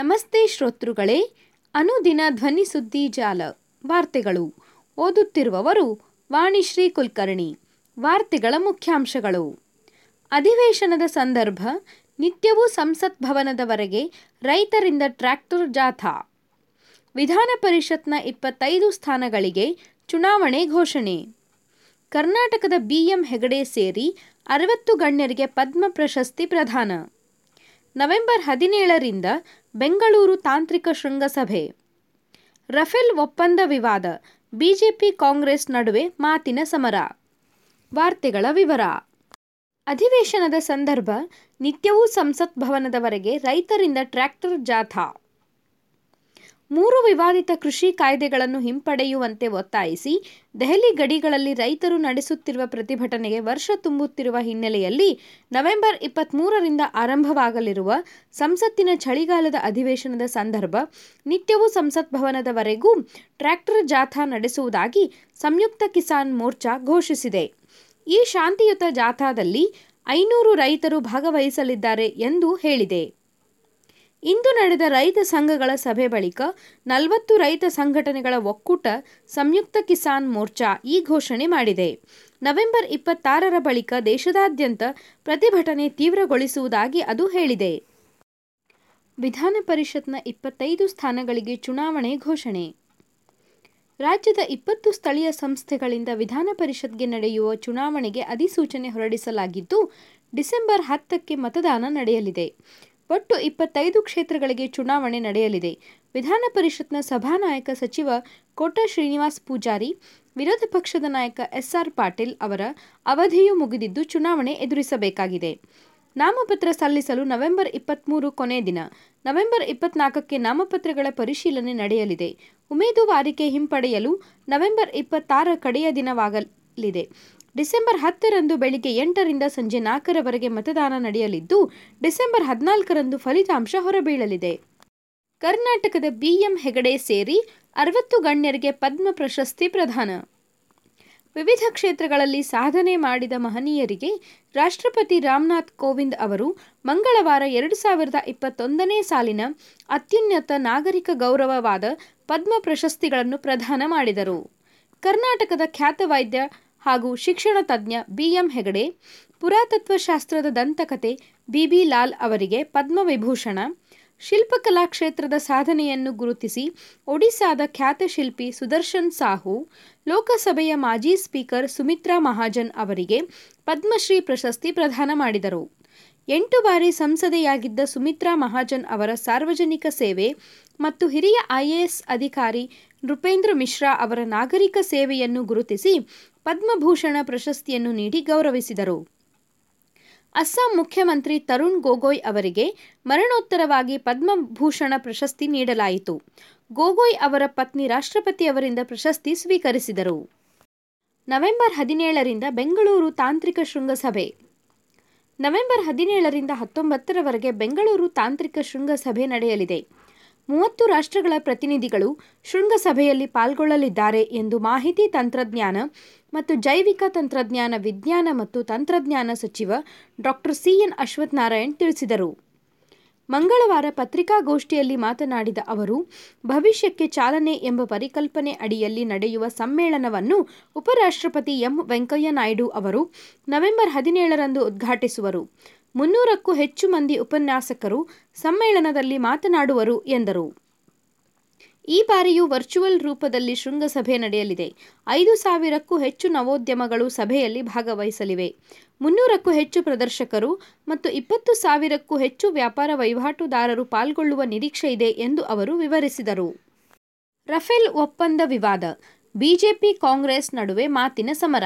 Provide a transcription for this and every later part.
ನಮಸ್ತೆ ಶ್ರೋತೃಗಳೇ, ಅನುದಿನ ಧ್ವನಿ ಸುದ್ದಿ ಜಾಲ, ವಾರ್ತೆಗಳು. ಓದುತ್ತಿರುವವರು ವಾಣಿಶ್ರೀ ಕುಲಕರ್ಣಿ, ವಾರ್ತೆಗಳ ಮುಖ್ಯಾಂಶಗಳು. ಅಧಿವೇಶನದ ಸಂದರ್ಭ, ನಿತ್ಯವೂ ಸಂಸತ್ ಭವನದವರೆಗೆ ರೈತರಿಂದ ಟ್ರ್ಯಾಕ್ಟರ್ ಜಾಥಾ. ವಿಧಾನ ಪರಿಷತ್ನ ಇಪ್ಪತ್ತೈದು ಸ್ಥಾನಗಳಿಗೆ ಚುನಾವಣೆ ಘೋಷಣೆ. ಕರ್ನಾಟಕದ ಬಿಎಂ ಹೆಗಡೆ ಸೇರಿ ಅರವತ್ತು ಗಣ್ಯರಿಗೆ ಪದ್ಮ ಪ್ರಶಸ್ತಿ ಪ್ರದಾನ. ನವೆಂಬರ್ ಹದಿನೇಳರಿಂದ ಬೆಂಗಳೂರು ತಾಂತ್ರಿಕ ಶೃಂಗಸಭೆ. ರಫೇಲ್ ಒಪ್ಪಂದ ವಿವಾದ, ಬಿಜೆಪಿ ಕಾಂಗ್ರೆಸ್ ನಡುವೆ ಮಾತಿನ ಸಮರ. ವಾರ್ತೆಗಳ ವಿವರ. ಅಧಿವೇಶನದ ಸಂದರ್ಭ, ನಿತ್ಯವೂ ಸಂಸತ್ ಭವನದವರೆಗೆ ರೈತರಿಂದ ಟ್ರ್ಯಾಕ್ಟರ್ ಜಾಥಾ. ಮೂರು ವಿವಾದಿತ ಕೃಷಿ ಕಾಯ್ದೆಗಳನ್ನು ಹಿಂಪಡೆಯುವಂತೆ ಒತ್ತಾಯಿಸಿ, ದೆಹಲಿ ಗಡಿಗಳಲ್ಲಿ ರೈತರು ನಡೆಸುತ್ತಿರುವ ಪ್ರತಿಭಟನೆಗೆ ವರ್ಷ ತುಂಬುತ್ತಿರುವ ಹಿನ್ನೆಲೆಯಲ್ಲಿ ನವೆಂಬರ್ ಇಪ್ಪತ್ತ್ಮೂರರಿಂದ ಆರಂಭವಾಗಲಿರುವ ಸಂಸತ್ತಿನ ಚಳಿಗಾಲದ ಅಧಿವೇಶನದ ಸಂದರ್ಭ, ನಿತ್ಯವೂ ಸಂಸತ್ ಭವನದವರೆಗೂ ಟ್ರ್ಯಾಕ್ಟರ್ ಜಾಥಾ ನಡೆಸುವುದಾಗಿ ಸಂಯುಕ್ತ ಕಿಸಾನ್ ಮೋರ್ಚಾ ಘೋಷಿಸಿದೆ. ಈ ಶಾಂತಿಯುತ ಜಾಥಾದಲ್ಲಿ ಐನೂರು ರೈತರು ಭಾಗವಹಿಸಲಿದ್ದಾರೆ ಎಂದು ಹೇಳಿದೆ. ಇಂದು ನಡೆದ ರೈತ ಸಂಘಗಳ ಸಭೆ ಬಳಿಕ ನಲವತ್ತು ರೈತ ಸಂಘಟನೆಗಳ ಒಕ್ಕೂಟ ಸಂಯುಕ್ತ ಕಿಸಾನ್ ಮೋರ್ಚಾ ಈ ಘೋಷಣೆ ಮಾಡಿದೆ. ನವೆಂಬರ್ ಇಪ್ಪತ್ತಾರರ ಬಳಿಕ ದೇಶದಾದ್ಯಂತ ಪ್ರತಿಭಟನೆ ತೀವ್ರಗೊಳಿಸುವುದಾಗಿ ಅದು ಹೇಳಿದೆ. ವಿಧಾನ ಪರಿಷತ್ನ ಇಪ್ಪತ್ತೈದು ಸ್ಥಾನಗಳಿಗೆ ಚುನಾವಣೆ ಘೋಷಣೆ. ರಾಜ್ಯದ ಇಪ್ಪತ್ತು ಸ್ಥಳೀಯ ಸಂಸ್ಥೆಗಳಿಂದ ವಿಧಾನ ಪರಿಷತ್ಗೆ ನಡೆಯುವ ಚುನಾವಣೆಗೆ ಅಧಿಸೂಚನೆ ಹೊರಡಿಸಲಾಗಿದ್ದು, ಡಿಸೆಂಬರ್ ಹತ್ತಕ್ಕೆ ಮತದಾನ ನಡೆಯಲಿದೆ. ಒಟ್ಟು ಇಪ್ಪತ್ತೈದು ಕ್ಷೇತ್ರಗಳಿಗೆ ಚುನಾವಣೆ ನಡೆಯಲಿದೆ. ವಿಧಾನ ಪರಿಷತ್ನ ಸಭಾನಾಯಕ ಸಚಿವ ಕೋಟ ಶ್ರೀನಿವಾಸ್ ಪೂಜಾರಿ, ವಿರೋಧ ಪಕ್ಷದ ನಾಯಕ ಎಸ್ಆರ್ ಪಾಟೀಲ್ ಅವರ ಅವಧಿಯು ಮುಗಿದಿದ್ದು ಚುನಾವಣೆ ಎದುರಿಸಬೇಕಾಗಿದೆ. ನಾಮಪತ್ರ ಸಲ್ಲಿಸಲು ನವೆಂಬರ್ ಇಪ್ಪತ್ತ್ಮೂರು ಕೊನೆ ದಿನ. ನವೆಂಬರ್ ಇಪ್ಪತ್ನಾಲ್ಕಕ್ಕೆ ನಾಮಪತ್ರಗಳ ಪರಿಶೀಲನೆ ನಡೆಯಲಿದೆ. ಉಮೇದುವಾರಿಕೆ ಹಿಂಪಡೆಯಲು ನವೆಂಬರ್ ಇಪ್ಪತ್ತಾರ ಕಡೆಯ ದಿನವಾಗಲಿದೆ. ಡಿಸೆಂಬರ್ ಹತ್ತರಂದು ಬೆಳಿಗ್ಗೆ ಎಂಟರಿಂದ ಸಂಜೆ ನಾಲ್ಕರವರೆಗೆ ಮತದಾನ ನಡೆಯಲಿದ್ದು, ಡಿಸೆಂಬರ್ ಹದಿನಾಲ್ಕರಂದು ಫಲಿತಾಂಶ ಹೊರಬೀಳಲಿದೆ. ಕರ್ನಾಟಕದ ಬಿಎಂ ಹೆಗಡೆ ಸೇರಿ ಅರವತ್ತು ಗಣ್ಯರಿಗೆ ಪದ್ಮ ಪ್ರಶಸ್ತಿ ಪ್ರದಾನ. ವಿವಿಧ ಕ್ಷೇತ್ರಗಳಲ್ಲಿ ಸಾಧನೆ ಮಾಡಿದ ಮಹನೀಯರಿಗೆ ರಾಷ್ಟ್ರಪತಿ ರಾಮನಾಥ್ ಕೋವಿಂದ್ ಅವರು ಮಂಗಳವಾರ ಎರಡು ಸಾವಿರದ ಇಪ್ಪತ್ತೊಂದನೇ ಸಾಲಿನ ಅತ್ಯುನ್ನತ ನಾಗರಿಕ ಗೌರವವಾದ ಪದ್ಮ ಪ್ರಶಸ್ತಿಗಳನ್ನು ಪ್ರದಾನ ಮಾಡಿದರು. ಕರ್ನಾಟಕದ ಖ್ಯಾತ ವೈದ್ಯ ಹಾಗೂ ಶಿಕ್ಷಣ ತಜ್ಞ ಬಿಎಂ ಹೆಗಡೆ, ಪುರಾತತ್ವಶಾಸ್ತ್ರದ ದಂತಕತೆ ಬಿಬಿ ಲಾಲ್ ಅವರಿಗೆ ಪದ್ಮವಿಭೂಷಣ, ಶಿಲ್ಪಕಲಾ ಕ್ಷೇತ್ರದ ಸಾಧನೆಯನ್ನು ಗುರುತಿಸಿ ಒಡಿಶಾದ ಖ್ಯಾತ ಶಿಲ್ಪಿ ಸುದರ್ಶನ್ ಸಾಹು, ಲೋಕಸಭೆಯ ಮಾಜಿ ಸ್ಪೀಕರ್ ಸುಮಿತ್ರಾ ಮಹಾಜನ್ ಅವರಿಗೆ ಪದ್ಮಶ್ರೀ ಪ್ರಶಸ್ತಿ ಪ್ರದಾನ ಮಾಡಿದರು. ಎಂಟು ಬಾರಿ ಸಂಸದೆಯಾಗಿದ್ದ ಸುಮಿತ್ರಾ ಮಹಾಜನ್ ಅವರ ಸಾರ್ವಜನಿಕ ಸೇವೆ ಮತ್ತು ಹಿರಿಯ ಐಎಎಸ್ ಅಧಿಕಾರಿ ನೃಪೇಂದ್ರ ಮಿಶ್ರಾ ಅವರ ನಾಗರಿಕ ಸೇವೆಯನ್ನು ಗುರುತಿಸಿ ಪದ್ಮಭೂಷಣ ಪ್ರಶಸ್ತಿಯನ್ನು ನೀಡಿ ಗೌರವಿಸಿದರು. ಅಸ್ಸಾಂ ಮುಖ್ಯಮಂತ್ರಿ ತರುಣ್ ಗೊಗೊಯ್ ಅವರಿಗೆ ಮರಣೋತ್ತರವಾಗಿ ಪದ್ಮಭೂಷಣ ಪ್ರಶಸ್ತಿ ನೀಡಲಾಯಿತು. ಗೊಗೊಯ್ ಅವರ ಪತ್ನಿ ರಾಷ್ಟ್ರಪತಿ ಅವರಿಂದ ಪ್ರಶಸ್ತಿ ಸ್ವೀಕರಿಸಿದರು. ನವೆಂಬರ್ ಹದಿನೇಳರಿಂದ ಬೆಂಗಳೂರು ತಾಂತ್ರಿಕ ಶೃಂಗಸಭೆ. ನವೆಂಬರ್ ಹದಿನೇಳರಿಂದ ಹತ್ತೊಂಬತ್ತರವರೆಗೆ ಬೆಂಗಳೂರು ತಾಂತ್ರಿಕ ಶೃಂಗಸಭೆ ನಡೆಯಲಿದೆ. ಮೂವತ್ತು ರಾಷ್ಟ್ರಗಳ ಪ್ರತಿನಿಧಿಗಳು ಶೃಂಗಸಭೆಯಲ್ಲಿ ಪಾಲ್ಗೊಳ್ಳಲಿದ್ದಾರೆ ಎಂದು ಮಾಹಿತಿ ತಂತ್ರಜ್ಞಾನ ಮತ್ತು ಜೈವಿಕ ತಂತ್ರಜ್ಞಾನ ವಿಜ್ಞಾನ ಮತ್ತು ತಂತ್ರಜ್ಞಾನ ಸಚಿವ ಡಾಕ್ಟರ್ ಸಿಎನ್ ಅಶ್ವತ್ಥನಾರಾಯಣ್ ತಿಳಿಸಿದರು. ಮಂಗಳವಾರ ಪತ್ರಿಕಾಗೋಷ್ಠಿಯಲ್ಲಿ ಮಾತನಾಡಿದ ಅವರು, ಭವಿಷ್ಯಕ್ಕೆ ಚಾಲನೆ ಎಂಬ ಪರಿಕಲ್ಪನೆ ಅಡಿಯಲ್ಲಿ ನಡೆಯುವ ಸಮ್ಮೇಳನವನ್ನು ಉಪರಾಷ್ಟ್ರಪತಿ ಎಂ ವೆಂಕಯ್ಯ ನಾಯ್ಡು ಅವರು ನವೆಂಬರ್ ಹದಿನೇಳರಂದು ಉದ್ಘಾಟಿಸುವರು. ಮುನ್ನೂರಕ್ಕೂ ಹೆಚ್ಚು ಮಂದಿ ಉಪನ್ಯಾಸಕರು ಸಮ್ಮೇಳನದಲ್ಲಿ ಮಾತನಾಡುವರು, ಎಂದರು. ಈ ಬಾರಿಯೂ ವರ್ಚುವಲ್ ರೂಪದಲ್ಲಿ ಶೃಂಗಸಭೆ ನಡೆಯಲಿದೆ. ಐದು ಸಾವಿರಕ್ಕೂ ಹೆಚ್ಚು ನವೋದ್ಯಮಗಳು ಸಭೆಯಲ್ಲಿ ಭಾಗವಹಿಸಲಿವೆ. ಮುನ್ನೂರಕ್ಕೂ ಹೆಚ್ಚು ಪ್ರದರ್ಶಕರು ಮತ್ತು ಇಪ್ಪತ್ತು ಸಾವಿರಕ್ಕೂ ಹೆಚ್ಚು ವ್ಯಾಪಾರ ವಹಿವಾಟುದಾರರು ಪಾಲ್ಗೊಳ್ಳುವ ನಿರೀಕ್ಷೆ ಇದೆ ಎಂದು ಅವರು ವಿವರಿಸಿದರು. ರಫೇಲ್ ಒಪ್ಪಂದ ವಿವಾದ. ಬಿಜೆಪಿ ಕಾಂಗ್ರೆಸ್ ನಡುವೆ ಮಾತಿನ ಸಮರ.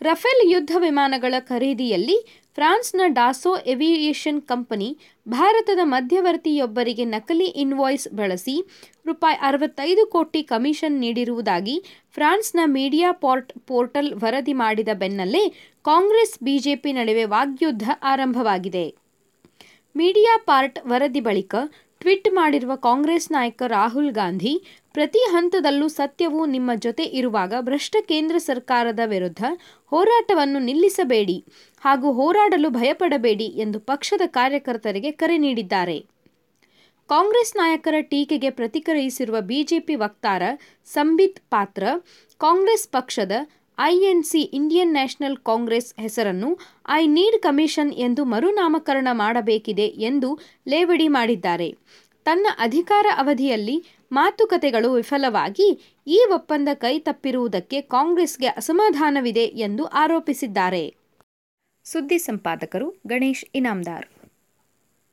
ರಫೇಲ್ ಯುದ್ಧ ವಿಮಾನಗಳ ಖರೀದಿಯಲ್ಲಿ ಫ್ರಾನ್ಸ್ನ ಡಾಸೋ ಏವಿಯೇಷನ್ ಕಂಪನಿ ಭಾರತದ ಮಧ್ಯವರ್ತಿಯೊಬ್ಬರಿಗೆ ನಕಲಿ ಇನ್ವಾಯ್ಸ್ ಬಳಸಿ ರೂಪಾಯಿ ಅರವತ್ತೈದು ಕೋಟಿ ಕಮಿಷನ್ ನೀಡಿರುವುದಾಗಿ ಫ್ರಾನ್ಸ್ನ ಮೀಡಿಯಾ ಪೋರ್ಟ್ ಪೋರ್ಟಲ್ ವರದಿ ಮಾಡಿದ ಬೆನ್ನಲ್ಲೇ ಕಾಂಗ್ರೆಸ್ ಬಿಜೆಪಿ ನಡುವೆ ವಾಗ್ಯುದ್ಧ ಆರಂಭವಾಗಿದೆ. ಮೀಡಿಯಾ ಪಾರ್ಟ್ ವರದಿ ಬಳಿಕ ಟ್ವೀಟ್ ಮಾಡಿರುವ ಕಾಂಗ್ರೆಸ್ ನಾಯಕ ರಾಹುಲ್ ಗಾಂಧಿ, ಪ್ರತಿ ಹಂತದಲ್ಲೂ ಸತ್ಯವು ನಿಮ್ಮ ಜೊತೆ ಇರುವಾಗ ಭ್ರಷ್ಟ ಕೇಂದ್ರ ಸರ್ಕಾರದ ವಿರುದ್ಧ ಹೋರಾಟವನ್ನು ನಿಲ್ಲಿಸಬೇಡಿ ಹಾಗೂ ಹೋರಾಡಲು ಭಯಪಡಬೇಡಿ ಎಂದು ಪಕ್ಷದ ಕಾರ್ಯಕರ್ತರಿಗೆ ಕರೆ ನೀಡಿದ್ದಾರೆ. ಕಾಂಗ್ರೆಸ್ ನಾಯಕರ ಟೀಕೆಗೆ ಪ್ರತಿಕ್ರಿಯಿಸಿರುವ ಬಿಜೆಪಿ ವಕ್ತಾರ ಸಂಬಿತ್ ಪಾತ್ರ, ಕಾಂಗ್ರೆಸ್ ಪಕ್ಷದ ಐಎನ್ಸಿ ಇಂಡಿಯನ್ ನ್ಯಾಷನಲ್ ಕಾಂಗ್ರೆಸ್ ಹೆಸರನ್ನು ಐ ನೀಡ್ ಕಮಿಷನ್ ಎಂದು ಮರುನಾಮಕರಣ ಮಾಡಬೇಕಿದೆ ಎಂದು ಲೇವಡಿ ಮಾಡಿದ್ದಾರೆ. ತನ್ನ ಅಧಿಕಾರ ಅವಧಿಯಲ್ಲಿ ಮಾತುಕತೆಗಳು ವಿಫಲವಾಗಿ ಈ ಒಪ್ಪಂದ ಕೈತಪ್ಪಿರುವುದಕ್ಕೆ ಕಾಂಗ್ರೆಸ್ಗೆ ಅಸಮಾಧಾನವಿದೆ ಎಂದು ಆರೋಪಿಸಿದ್ದಾರೆ. ಸುದ್ದಿ ಸಂಪಾದಕರು ಗಣೇಶ್ ಇನಾಮ್ದಾರ್.